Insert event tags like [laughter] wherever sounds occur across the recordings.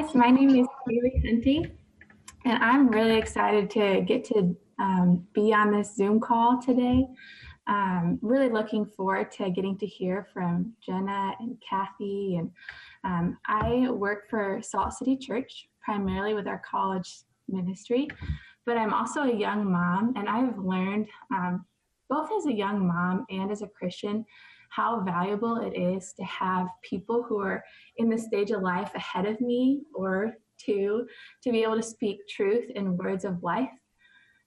guys. My name is Kaylee Hunting, and I'm really excited to get to um, be on this Zoom call today. Um, really looking forward to getting to hear from Jenna and Kathy. And um, I work for Salt City Church, primarily with our college ministry, but I'm also a young mom, and I've learned um, both as a young mom and as a Christian how valuable it is to have people who are in the stage of life ahead of me or two to be able to speak truth in words of life.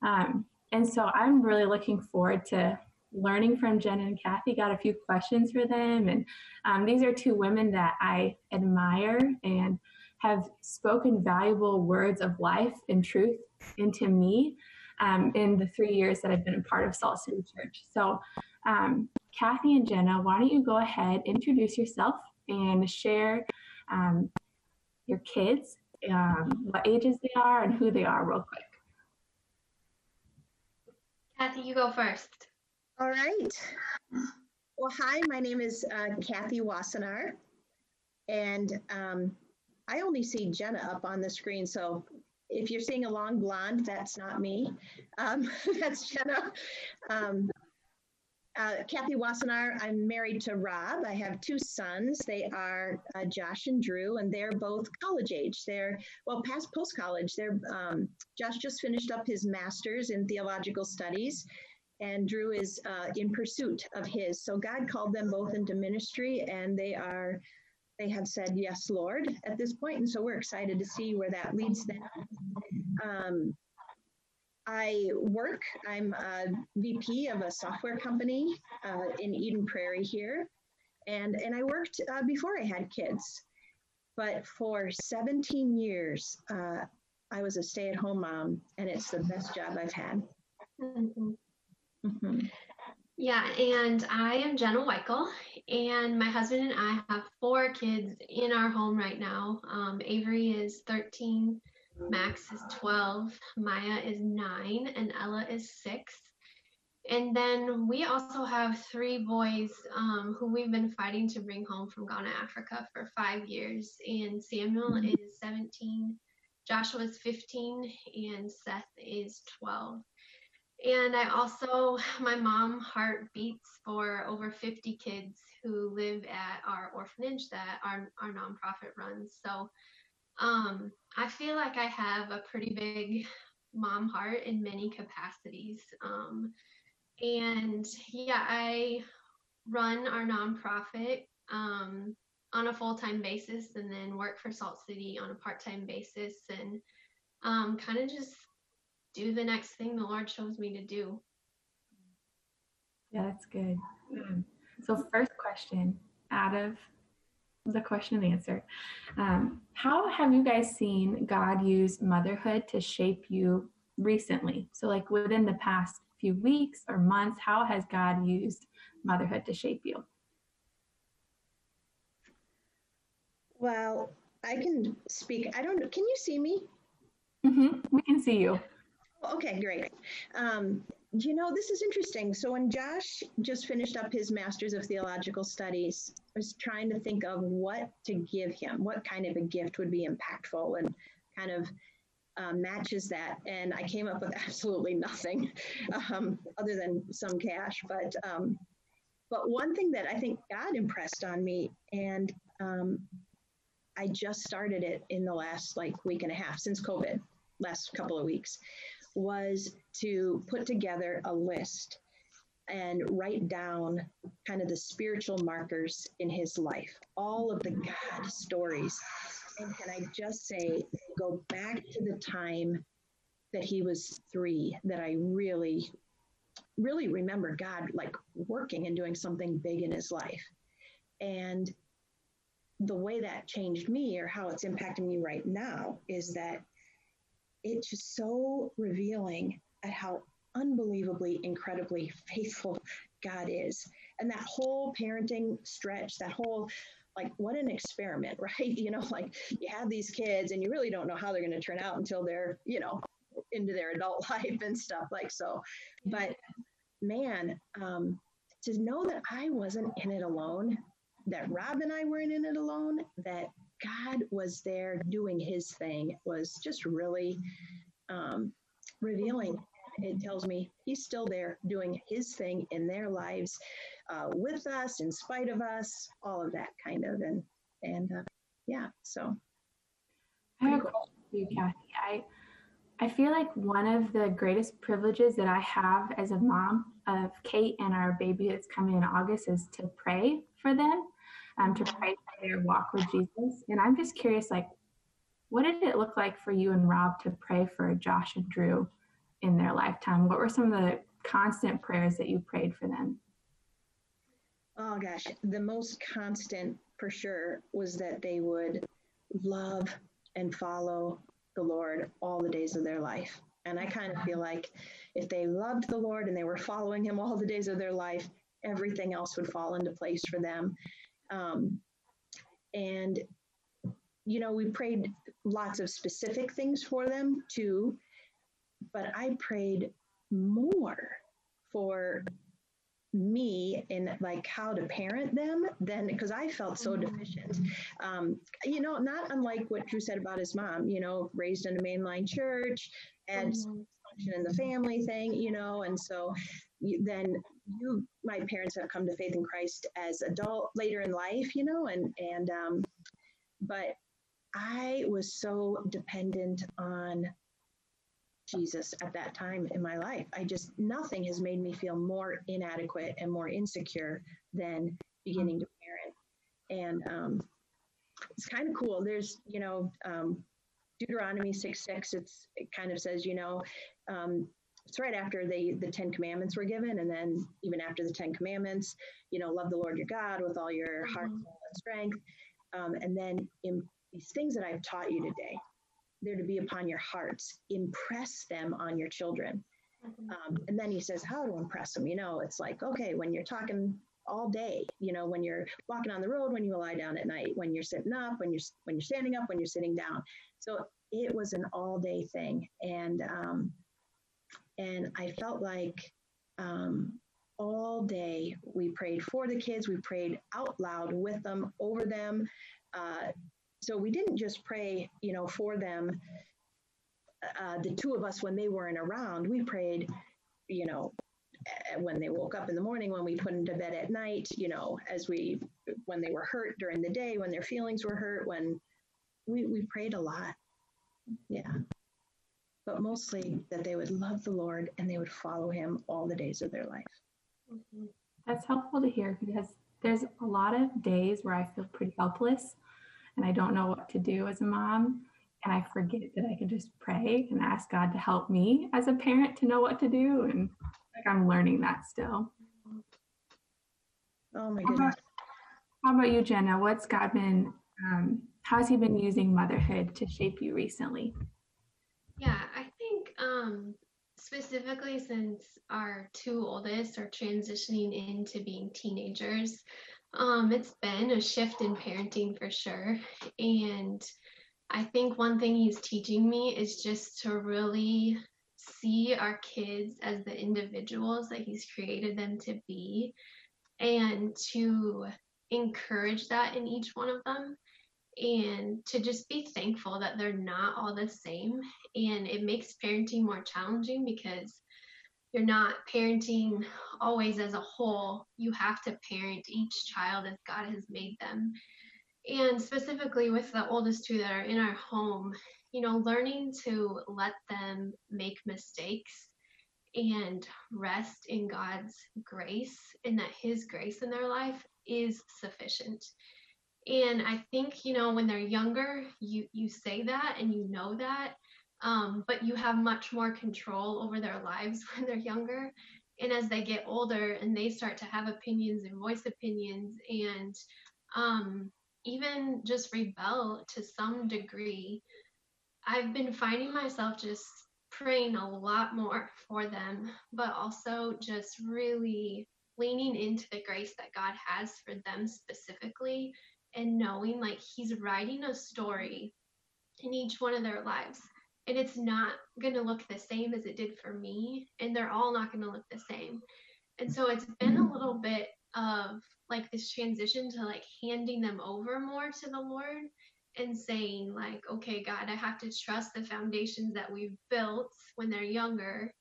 Um, and so I'm really looking forward to learning from Jen and Kathy. Got a few questions for them. And um, these are two women that I admire and have spoken valuable words of life and truth into me um, in the three years that I've been a part of Salt City Church. So um, Kathy and Jenna, why don't you go ahead, introduce yourself, and share um, your kids, um, what ages they are, and who they are, real quick. Kathy, you go first. All right. Well, hi, my name is uh, Kathy Wassenaar, and um, I only see Jenna up on the screen, so if you're seeing a long blonde, that's not me. Um, [laughs] that's Jenna. Um, uh, Kathy Wassenaar, I'm married to Rob. I have two sons. They are uh, Josh and Drew, and they're both college age. They're, well, past post college. They're, um, Josh just finished up his master's in theological studies, and Drew is uh, in pursuit of his. So God called them both into ministry, and they are, they have said, Yes, Lord, at this point. And so we're excited to see where that leads them. Um, I work, I'm a VP of a software company uh, in Eden Prairie here. And, and I worked uh, before I had kids. But for 17 years, uh, I was a stay at home mom, and it's the best job I've had. Mm-hmm. Yeah, and I am Jenna Weichel, and my husband and I have four kids in our home right now. Um, Avery is 13, Max is 12, Maya is 9, and Ella is 6. And then we also have three boys um, who we've been fighting to bring home from Ghana, Africa for five years. And Samuel mm-hmm. is 17, Joshua is 15, and Seth is 12. And I also, my mom heart beats for over 50 kids who live at our orphanage that our, our nonprofit runs. So um, I feel like I have a pretty big mom heart in many capacities. Um, and yeah, I run our nonprofit um, on a full time basis and then work for Salt City on a part time basis and um, kind of just do the next thing the Lord shows me to do. Yeah, that's good. Um, so, first question out of the question and answer. Um, how have you guys seen God use motherhood to shape you recently? So, like within the past few weeks or months, how has God used motherhood to shape you? Well, I can speak. I don't know. Can you see me? Mm-hmm. We can see you. Okay, great. Um, you know, this is interesting. So when Josh just finished up his Master's of Theological Studies, I was trying to think of what to give him, what kind of a gift would be impactful and kind of um, matches that. And I came up with [laughs] absolutely nothing um, other than some cash. But um, but one thing that I think God impressed on me, and um, I just started it in the last like week and a half since COVID, last couple of weeks, was to put together a list and write down kind of the spiritual markers in his life, all of the God stories. And can I just say, go back to the time that he was three, that I really, really remember God like working and doing something big in his life. And the way that changed me or how it's impacting me right now is that it's just so revealing at how unbelievably, incredibly faithful God is. And that whole parenting stretch, that whole like what an experiment, [laughs] right? You know, like you have these kids and you really don't know how they're going to turn out until they're, you know, into their adult [laughs] life and stuff like so. But man, um, to know that I wasn't in it alone, that Rob and I weren't in it alone, that God was there doing his thing was just really um, revealing. It tells me he's still there doing his thing in their lives uh, with us, in spite of us, all of that kind of. And, and uh, yeah, so. I have a question for you, Kathy. I, I feel like one of the greatest privileges that I have as a mom of Kate and our baby that's coming in August is to pray for them, um, to pray walk with Jesus. And I'm just curious, like, what did it look like for you and Rob to pray for Josh and Drew in their lifetime? What were some of the constant prayers that you prayed for them? Oh gosh, the most constant for sure was that they would love and follow the Lord all the days of their life. And I kind of feel like if they loved the Lord and they were following Him all the days of their life, everything else would fall into place for them. Um, and, you know, we prayed lots of specific things for them too, but I prayed more for me in like how to parent them then because i felt so mm-hmm. deficient um, you know not unlike what drew said about his mom you know raised in a mainline church and mm-hmm. in the family thing you know and so then you my parents have come to faith in christ as adult later in life you know and and um, but i was so dependent on Jesus at that time in my life. I just, nothing has made me feel more inadequate and more insecure than beginning to parent. And um, it's kind of cool. There's, you know, um, Deuteronomy 6 6, it's, it kind of says, you know, um, it's right after they, the Ten Commandments were given. And then even after the Ten Commandments, you know, love the Lord your God with all your heart, mm-hmm. soul, and strength. Um, and then in these things that I've taught you today, they're to be upon your hearts. Impress them on your children. Mm-hmm. Um, and then he says, how to impress them. You know, it's like, okay, when you're talking all day, you know, when you're walking on the road, when you lie down at night, when you're sitting up, when you're when you're standing up, when you're sitting down. So it was an all day thing, and um, and I felt like um, all day we prayed for the kids, we prayed out loud with them, over them. Uh, so we didn't just pray, you know, for them, uh, the two of us when they weren't around. We prayed, you know, when they woke up in the morning, when we put them to bed at night, you know, as we, when they were hurt during the day, when their feelings were hurt, when we, we prayed a lot. Yeah. But mostly that they would love the Lord and they would follow him all the days of their life. Mm-hmm. That's helpful to hear because there's a lot of days where I feel pretty helpless and I don't know what to do as a mom. And I forget that I can just pray and ask God to help me as a parent to know what to do. And like I'm learning that still. Oh my goodness. How about, how about you, Jenna? What's God been, um, how's He been using motherhood to shape you recently? Yeah, I think um, specifically since our two oldest are transitioning into being teenagers, um, it's been a shift in parenting for sure. And I think one thing he's teaching me is just to really see our kids as the individuals that he's created them to be and to encourage that in each one of them and to just be thankful that they're not all the same. And it makes parenting more challenging because you're not parenting always as a whole. You have to parent each child as God has made them. And specifically with the oldest two that are in our home, you know, learning to let them make mistakes and rest in God's grace and that His grace in their life is sufficient. And I think, you know, when they're younger, you you say that and you know that, um, but you have much more control over their [laughs] lives when they're younger. And as they get older and they start to have opinions and voice opinions and um, even just rebel to some degree, I've been finding myself just praying a lot more for them, but also just really leaning into the grace that God has for them specifically and knowing like He's writing a story in each one of their lives and it's not going to look the same as it did for me and they're all not going to look the same. And so it's been a little bit of like this transition to like handing them over more to the lord and saying like okay god i have to trust the foundations that we've built when they're younger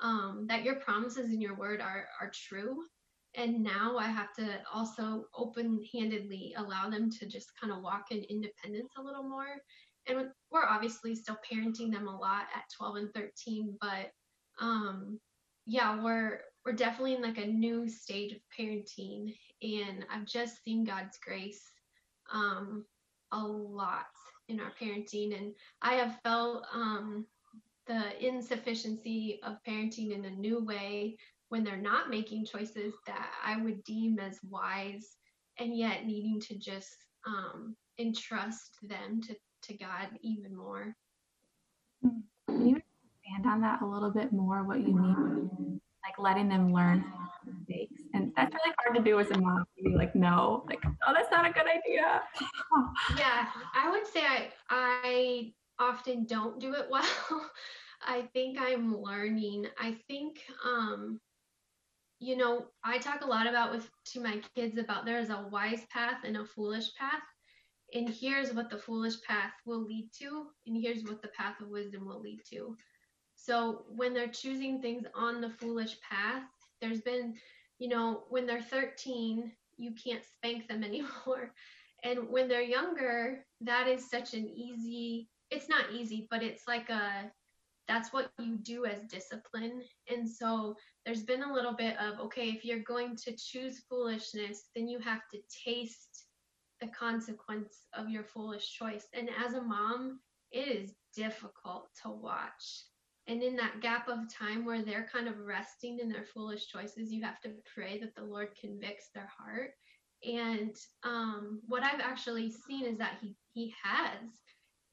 um, that your promises in your word are are true and now i have to also open-handedly allow them to just kind of walk in independence a little more. And we're obviously still parenting them a lot at 12 and 13 but um yeah we're we're definitely in like a new stage of parenting and i've just seen god's grace um a lot in our parenting. And i have felt um the insufficiency of parenting in a new way when they're not making choices that I would deem as wise and yet needing to just um, entrust them to, to God even more. Can you expand on that a little bit more, what you mean? Like letting them learn mistakes. And that's really hard to do as a mom. To be like, no, like, oh, that's not a good idea. [laughs] yeah, I would say I, I often don't do it well. [laughs] I think I'm learning. I think um, you know, I talk a lot about with to my kids about there is a wise path and a foolish path. And here's what the foolish path will lead to, and here's what the path of wisdom will lead to. So when they're choosing things on the foolish path, there's been, you know, when they're 13, you can't spank them [laughs] anymore. And when they're younger, that is such an easy, it's not easy, but it's like a that's what you do as discipline. And so there's been a little bit of, okay, if you're going to choose foolishness, then you have to taste the consequence of your foolish choice. And as a mom, it is difficult to watch. And in that gap of time where they're kind of resting in their foolish choices, you have to pray that the Lord convicts their heart. And um, what I've actually seen is that He He has,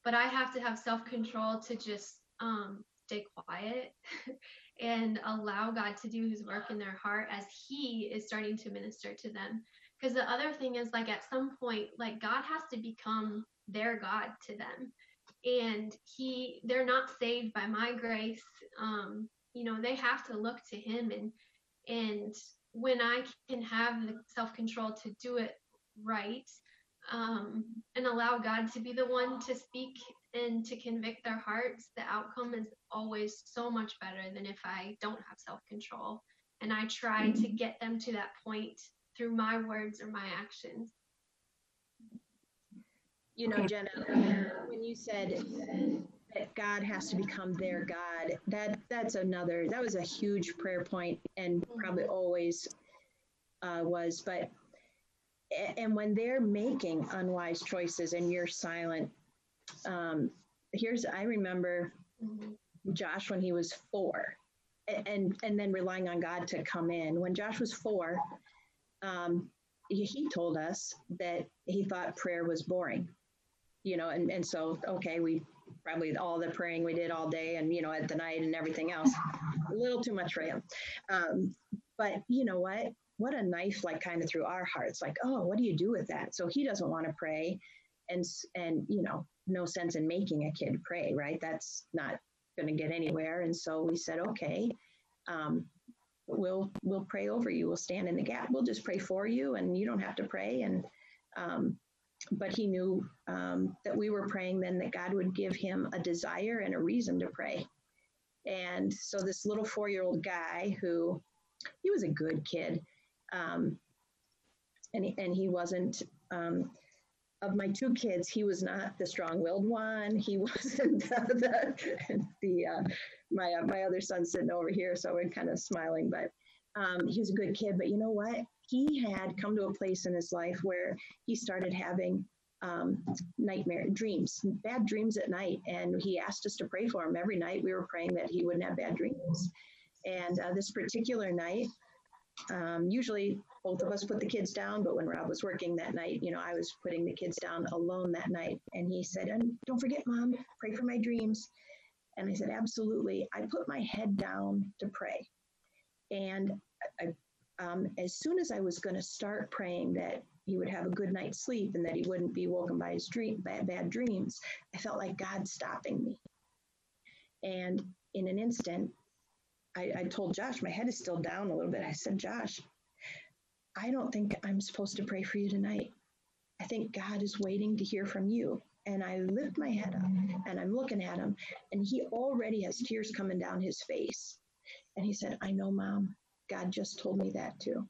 but I have to have self control to just um, stay quiet [laughs] and allow God to do his work in their heart as he is starting to minister to them. Because the other thing is, like, at some point, like, God has to become their God to them. And he, they're not saved by my grace. Um, you know, they have to look to him. And, and when I can have the self control to do it right, um, and allow God to be the one to speak and to convict their hearts, the outcome is always so much better than if I don't have self control. And I try mm-hmm. to get them to that point through my words or my actions. You know, Jenna, when you said that God has to become their God, that that's another that was a huge prayer point and probably mm-hmm. always uh, was. But and when they're making unwise choices and you're silent, um, here's I remember. Josh when he was four, and and then relying on God to come in. When Josh was four, um, he, he told us that he thought prayer was boring, you know, and and so okay, we probably all the praying we did all day and you know at the night and everything else, a little too much for him. Um, but you know what? What a knife like kind of through our hearts, like, oh, what do you do with that? So he doesn't want to pray and and you know no sense in making a kid pray right? That's not going to get anywhere. And so we said okay um, we'll we'll pray over you. We'll stand in the gap. We'll just pray for you and you don't have to pray. And um, but he knew um, that we were praying then that god would give him a desire and a reason to pray. And so this little four-year-old guy who he was a good kid um, and, and he wasn't um, of my two kids, he was not the strong-willed one. He [laughs] wasn't the, the, the uh, my uh, my other son's sitting over here, so we're kind of smiling. But um, he was a good kid. But you know what? He had come to a place in his life where he started having um, nightmare dreams, bad dreams at night, and he asked us to pray for him every night. We were praying that he wouldn't have bad dreams. And uh, this particular night, um, usually both of us put the kids down, but when Rob was working that night, you know, I was putting the kids down alone that night. And he said, and don't forget, mom, pray for my dreams. And I said, absolutely. I put my head down to pray. And I, um, as soon as I was going to start praying that he would have a good night's sleep and that he wouldn't be woken by his dream, bad, bad dreams, I felt like God stopping me. And in an instant, I, I told Josh, my head is still down a little bit. I said, Josh, I don't think I'm supposed to pray for you tonight. I think God is waiting to hear from you. And I lift my head up and I'm looking at him, and he already has tears coming down his face. And he said, I know, mom, God just told me that too.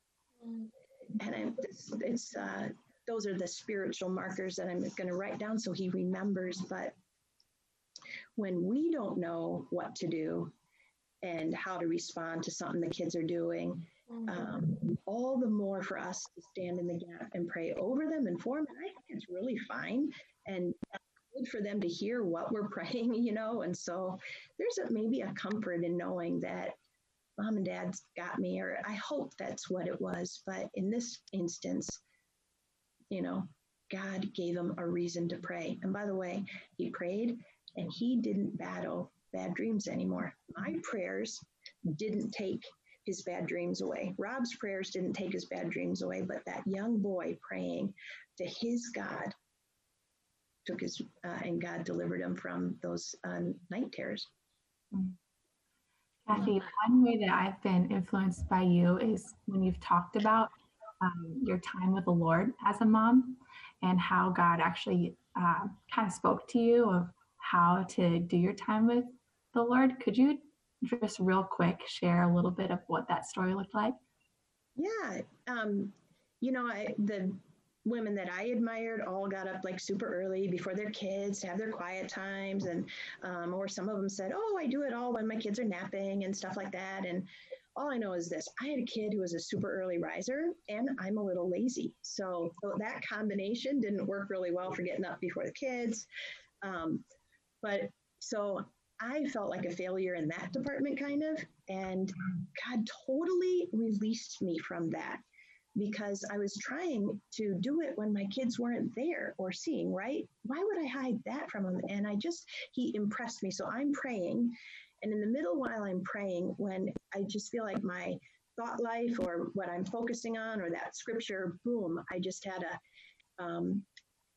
And I, it's, it's uh, those are the spiritual markers that I'm going to write down so he remembers. But when we don't know what to do and how to respond to something the kids are doing, um, all the more for us to stand in the gap and pray over them and for them. And I think it's really fine and good for them to hear what we're [laughs] praying, you know. And so there's a, maybe a comfort in knowing that mom and dad's got me, or I hope that's what it was. But in this instance, you know, God gave him a reason to pray. And by the way, he prayed and he didn't battle bad dreams anymore. My prayers didn't take his bad dreams away. Rob's prayers didn't take his bad dreams away, but that young boy praying to his God took his, uh, and God delivered him from those uh, night terrors. Kathy, one way that I've been influenced by you is when you've talked about um, your time with the Lord as a mom and how God actually uh, kind of spoke to you of how to do your time with the Lord. Could you just real quick share a little bit of what that story looked like? Yeah. Um, you know, I, the women that I admired all got up like super early before their kids to have their quiet times. And, um, or some of them said, Oh, I do it all when my kids are napping and stuff like that. And all I know is this I had a kid who was a super early riser and I'm a little lazy. So, so that combination didn't work really well for getting up before the kids. Um, but so I felt like a failure in that department, kind of. And God totally released me from that because I was trying to do it when my kids weren't there or seeing, right? Why would I hide that from him? And I just, he impressed me. So I'm praying. And in the middle while I'm praying, when I just feel like my thought life or what I'm focusing on or that scripture, boom, I just had a, um,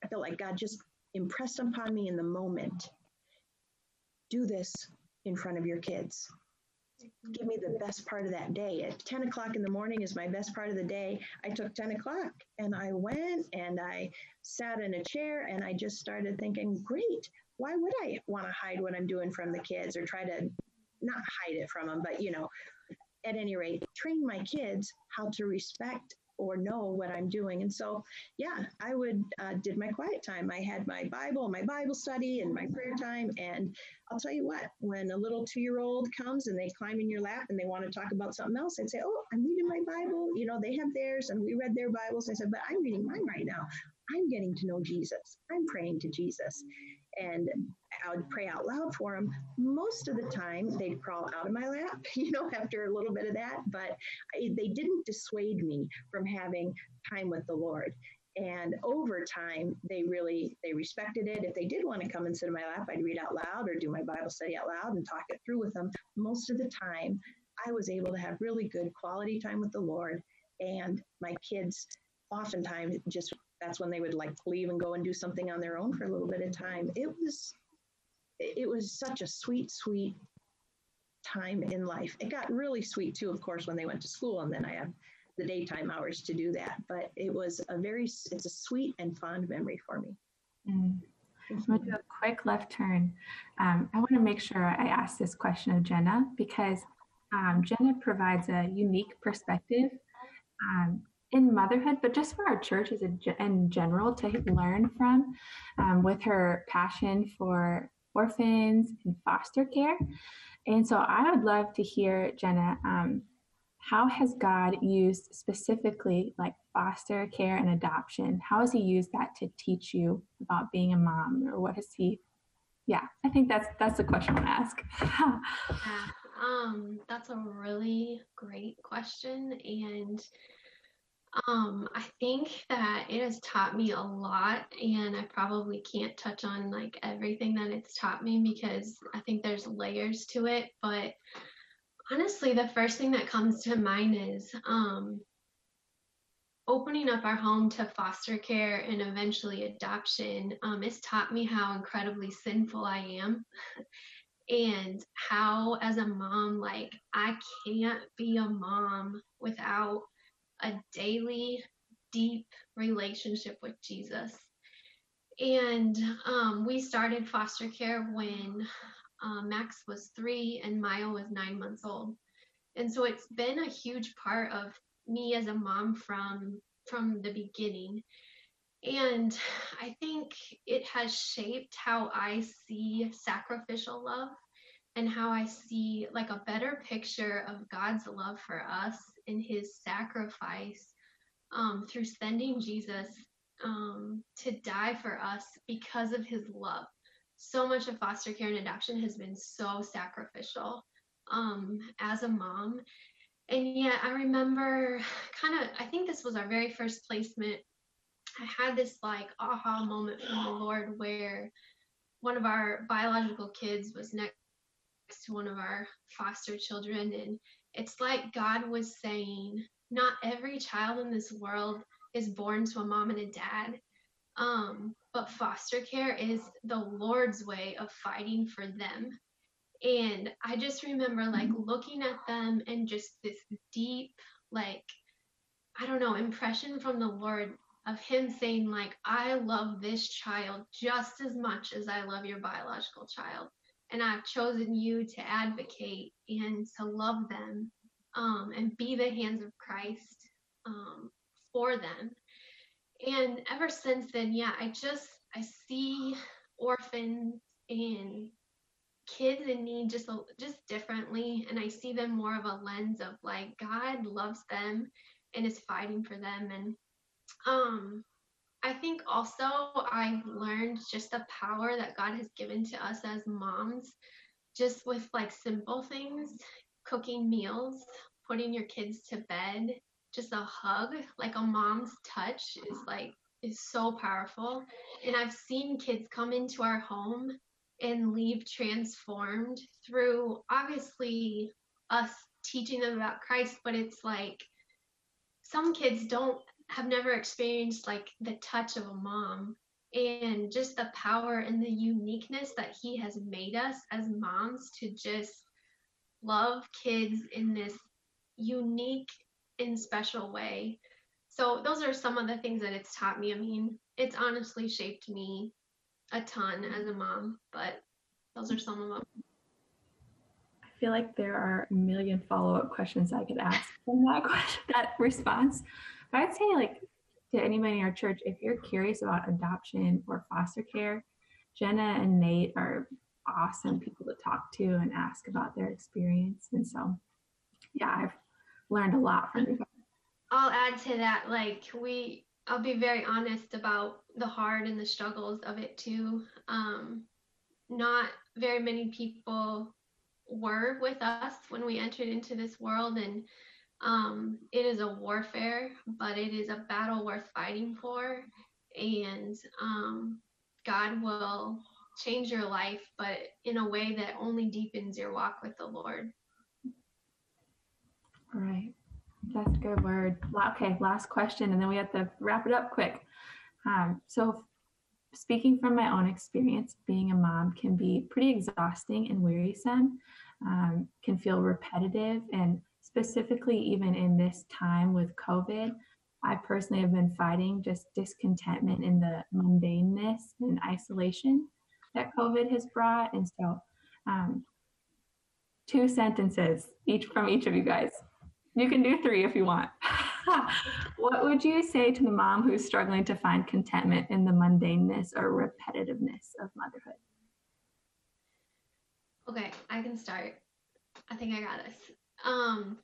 I felt like God just impressed upon me in the moment do this in front of your kids. Give me the best part of that day. At 10 o'clock in the morning is my best part of the day. I took 10 o'clock and I went and I sat in a chair and I just started thinking, great, why would I want to hide what I'm doing from the kids or try to not hide it from them, but you know, at any rate, train my kids how to respect or know what I'm doing. And so, yeah, I would uh, did my quiet time. I had my Bible, my Bible study, and my prayer time. And I'll tell you what, when a little two year old comes and they climb in your lap and they want to talk about something else, I'd say, "Oh, I'm reading my Bible." You know, they have theirs, and we read their Bibles. I said, "But I'm reading mine right now. I'm getting to know Jesus. I'm praying to Jesus." And I would pray out loud for them. Most of the time, they'd crawl out of my lap, [laughs] you know, after a little bit of that. But I, they didn't dissuade me from having time with the Lord. And over time, they really they respected it. If they did want to come and sit in my lap, I'd read out loud or do my Bible study out loud and talk it through with them. Most of the time, I was able to have really good quality time with the Lord. And my kids oftentimes just that's when they would like leave and go and do something on their own for a little bit of time. It was it was such a sweet, sweet time in life. It got really sweet too, of course, when they went to school, and then I had the daytime hours to do that. But it was a very, it's a sweet and fond memory for me. Mm. I'm going to do a quick left turn. Um, I want to make sure I ask this question of Jenna because um, Jenna provides a unique perspective um, in motherhood, but just for our church as a, in general to learn from um, with her passion for orphans and foster care. And so I would love to hear, Jenna, um, how has God used specifically like foster care and adoption? How has He used that to teach you about being a mom, or what has He? Yeah, I think that's that's the question I want to ask. [laughs] yeah, um, that's a really great question, and um, I think that it has taught me a lot, and I probably can't touch on like everything that it's taught me because I think there's layers to it. But honestly, the first thing that comes to mind is um, opening up our home to foster care and eventually adoption. Um, it's taught me how incredibly sinful I am. [laughs] and how as a mom like i can't be a mom without a daily, deep relationship with Jesus. And um, we started foster care when uh, Max was three and Maya was nine months old. And so it's been a huge part of me as a mom from from the beginning. And I think it has shaped how I see sacrificial love and how I see like a better picture of God's love for us in his sacrifice um, through sending Jesus um, to die for us because of his love. So much of foster care and adoption has been so sacrificial um, as a mom. And yet, I remember kind of, I think this was our very first placement. I had this like aha moment from the Lord where one of our biological kids was next to one of our foster children. And it's like God was saying, not every child in this world is born to a mom and a dad. Um, but foster care is the Lord's way of fighting for them. And I just remember like mm-hmm. looking at them and just this deep, like, I don't know, impression from the Lord of Him saying, like, I love this child just as much as I love your biological child. And I've chosen you to advocate and to love them um, and be the hands of Christ um, for them. And ever since then, yeah, I just I see orphans and kids in need just just differently, and I see them more of a lens of like God loves them and is fighting for them, and um, I think also I've learned just the power that God has given to us as moms, just with like simple things, cooking meals, putting your kids to bed, just a hug, like a mom's touch is like is so powerful. And I've seen kids come into our home and leave transformed through obviously us teaching them about Christ, but it's like some kids don't have never experienced like the touch of a mom and just the power and the uniqueness that he has made us as moms to just love kids in this unique and special way. So those are some of the things that it's taught me. I mean, it's honestly shaped me a ton as a mom, but those are some of them. I feel like there are a million follow-up questions I could ask from that question, that response. I'd say like to anybody in our church, if you're curious about adoption or foster care, Jenna and Nate are awesome people to talk to and ask about their experience. And so, yeah, I've learned a lot from you. I'll add to that, like we, I'll be very honest about the hard and the struggles of it too. Um, not very many people were with us when we entered into this world, and um, it is a warfare, but it is a battle worth fighting for. And um, God will change your life, but in a way that only deepens your walk with the Lord. All right. That's a good word. Okay, last question, and then we have to wrap it up quick. Um, so, speaking from my own experience, being a mom can be pretty exhausting and wearisome, um, can feel repetitive, and specifically, even in this time with COVID, I personally have been fighting just discontentment in the mundaneness and isolation that COVID has brought. And so, um, two sentences each from each of you guys. You can do three if you want. [laughs] what would you say to the mom who's struggling to find contentment in the mundaneness or repetitiveness of motherhood? Okay, I can start. I think I got this. Um,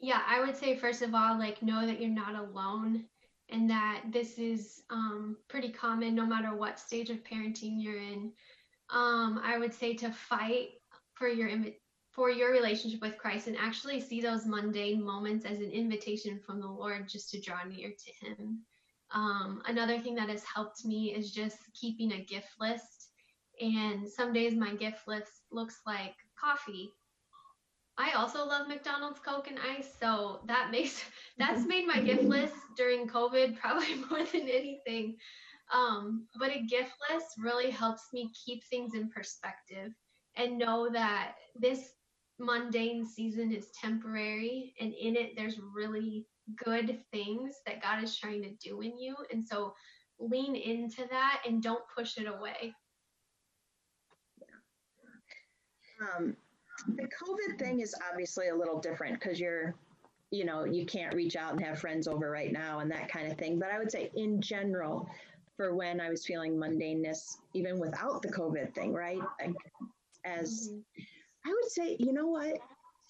yeah, I would say first of all, like know that you're not alone and that this is um, pretty common no matter what stage of parenting you're in. Um, I would say to fight for your for your relationship with Christ and actually see those mundane moments as an invitation from the Lord just to draw near to Him. Um, another thing that has helped me is just keeping a gift list. And some days my gift list looks like coffee. I also love McDonald's Coke and ice, so that [laughs] makes that's made my gift list during COVID probably [laughs] more than anything. Um, but a gift list really helps me keep things in perspective and know that this mundane season is temporary and in it there's really good things that God is trying to do in you. And so lean into that and don't push it away. Um, the COVID thing is obviously a little different because you're, you know, you can't reach out and have friends over right now and that kind of thing. But I would say in general, for when I was feeling mundaneness, even without the COVID thing, right? As mm-hmm. I would say, you know what?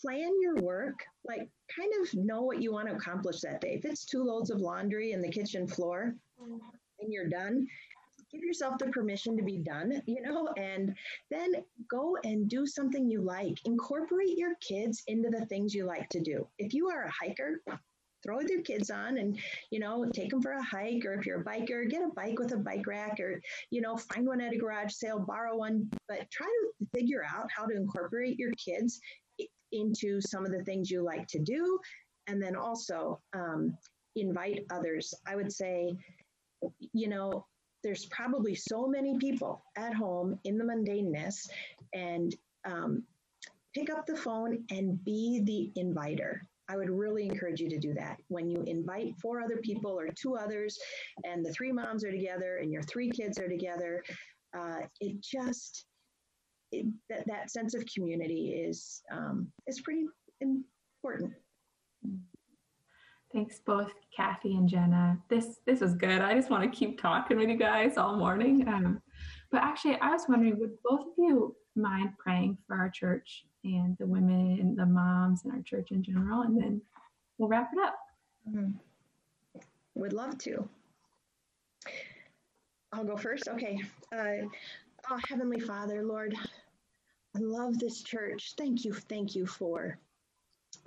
Plan your work, like kind of know what you want to accomplish that day. If it's two loads of laundry in the kitchen floor mm-hmm. and you're done, give yourself the permission to be done, you know, and then go and do something you like. Incorporate your kids into the things you like to do. If you are a hiker, throw your kids on and you know take them for a hike or if you're a biker get a bike with a bike rack or you know find one at a garage sale borrow one but try to figure out how to incorporate your kids into some of the things you like to do and then also um, invite others i would say you know there's probably so many people at home in the mundaneness and um, pick up the phone and be the inviter. I would really encourage you to do that. When you invite four other people or two others, and the three moms are together and your three kids are together, uh, it just it, that that sense of community is um, is pretty important. Thanks both Kathy and Jenna. This this was good. I just want to keep talking with you guys all morning. Um, but actually, I was wondering, would both of you mind praying for our church and the women and the moms and our church in general, and then we'll wrap it up. Mm-hmm. Would love to. I'll go first. Okay. Uh, oh, Heavenly Father, Lord, I love this church. Thank you, thank you for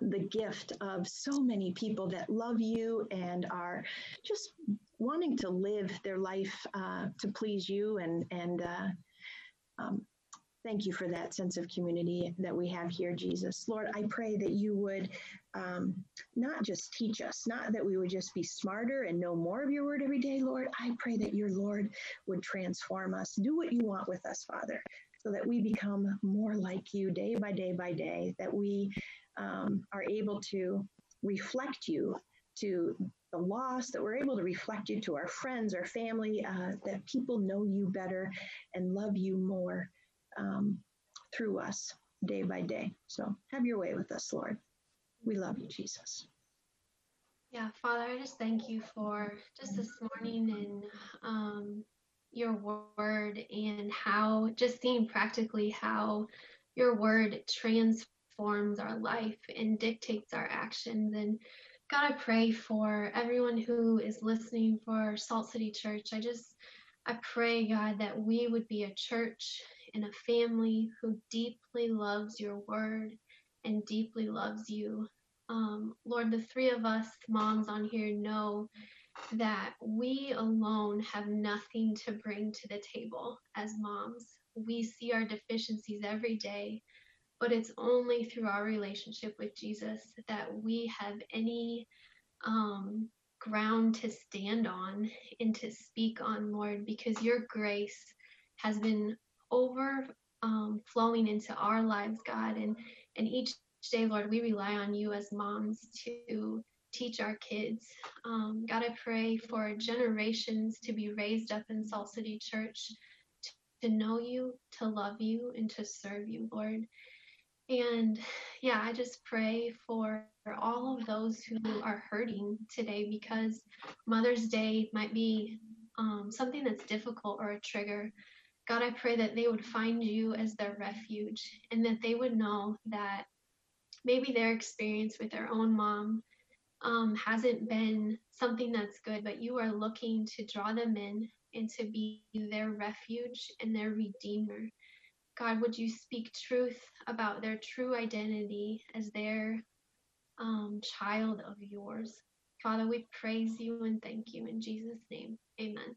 the gift of so many people that love you and are just wanting to live their life uh, to please you and and uh, um, thank you for that sense of community that we have here jesus. Lord i pray that you would um, not just teach us not that we would just be smarter and know more of your word every day lord. I pray that your lord would transform us. Do what you want with us father so that we become more like you day by day by day that we um, are able to reflect you to the lost, that we're able to reflect you to our friends, our family, uh, that people know you better and love you more um, through us day by day. So have your way with us, Lord. We love you, Jesus. Yeah, Father, I just thank you for just this morning and um, your word and how just seeing practically how your word trans forms our life and dictates our actions. And God, I pray for everyone who is listening for Salt City Church. I just, I pray, God, that we would be a church and a family who deeply loves your word and deeply loves you. Um, Lord, the three of us moms on here know that we alone have nothing to bring to the table as moms. We see our deficiencies every day, but it's only through our relationship with Jesus that we have any um, ground to stand on and to speak on, Lord, because your grace has been overflowing um, into our lives, God, and and each day, Lord, we rely on you as moms to teach our kids. Um, God, I pray for generations to be raised up in Salt City Church to know you, to love you, and to serve you, Lord. And yeah, I just pray for all of those who are hurting today because Mother's Day might be um, something that's difficult or a trigger. God, I pray that they would find you as their refuge and that they would know that maybe their experience with their own mom um, hasn't been something that's good, but you are looking to draw them in and to be their refuge and their redeemer. God, would you speak truth about their true identity as their um, child of yours? Father, we praise you and thank you in Jesus' name. Amen.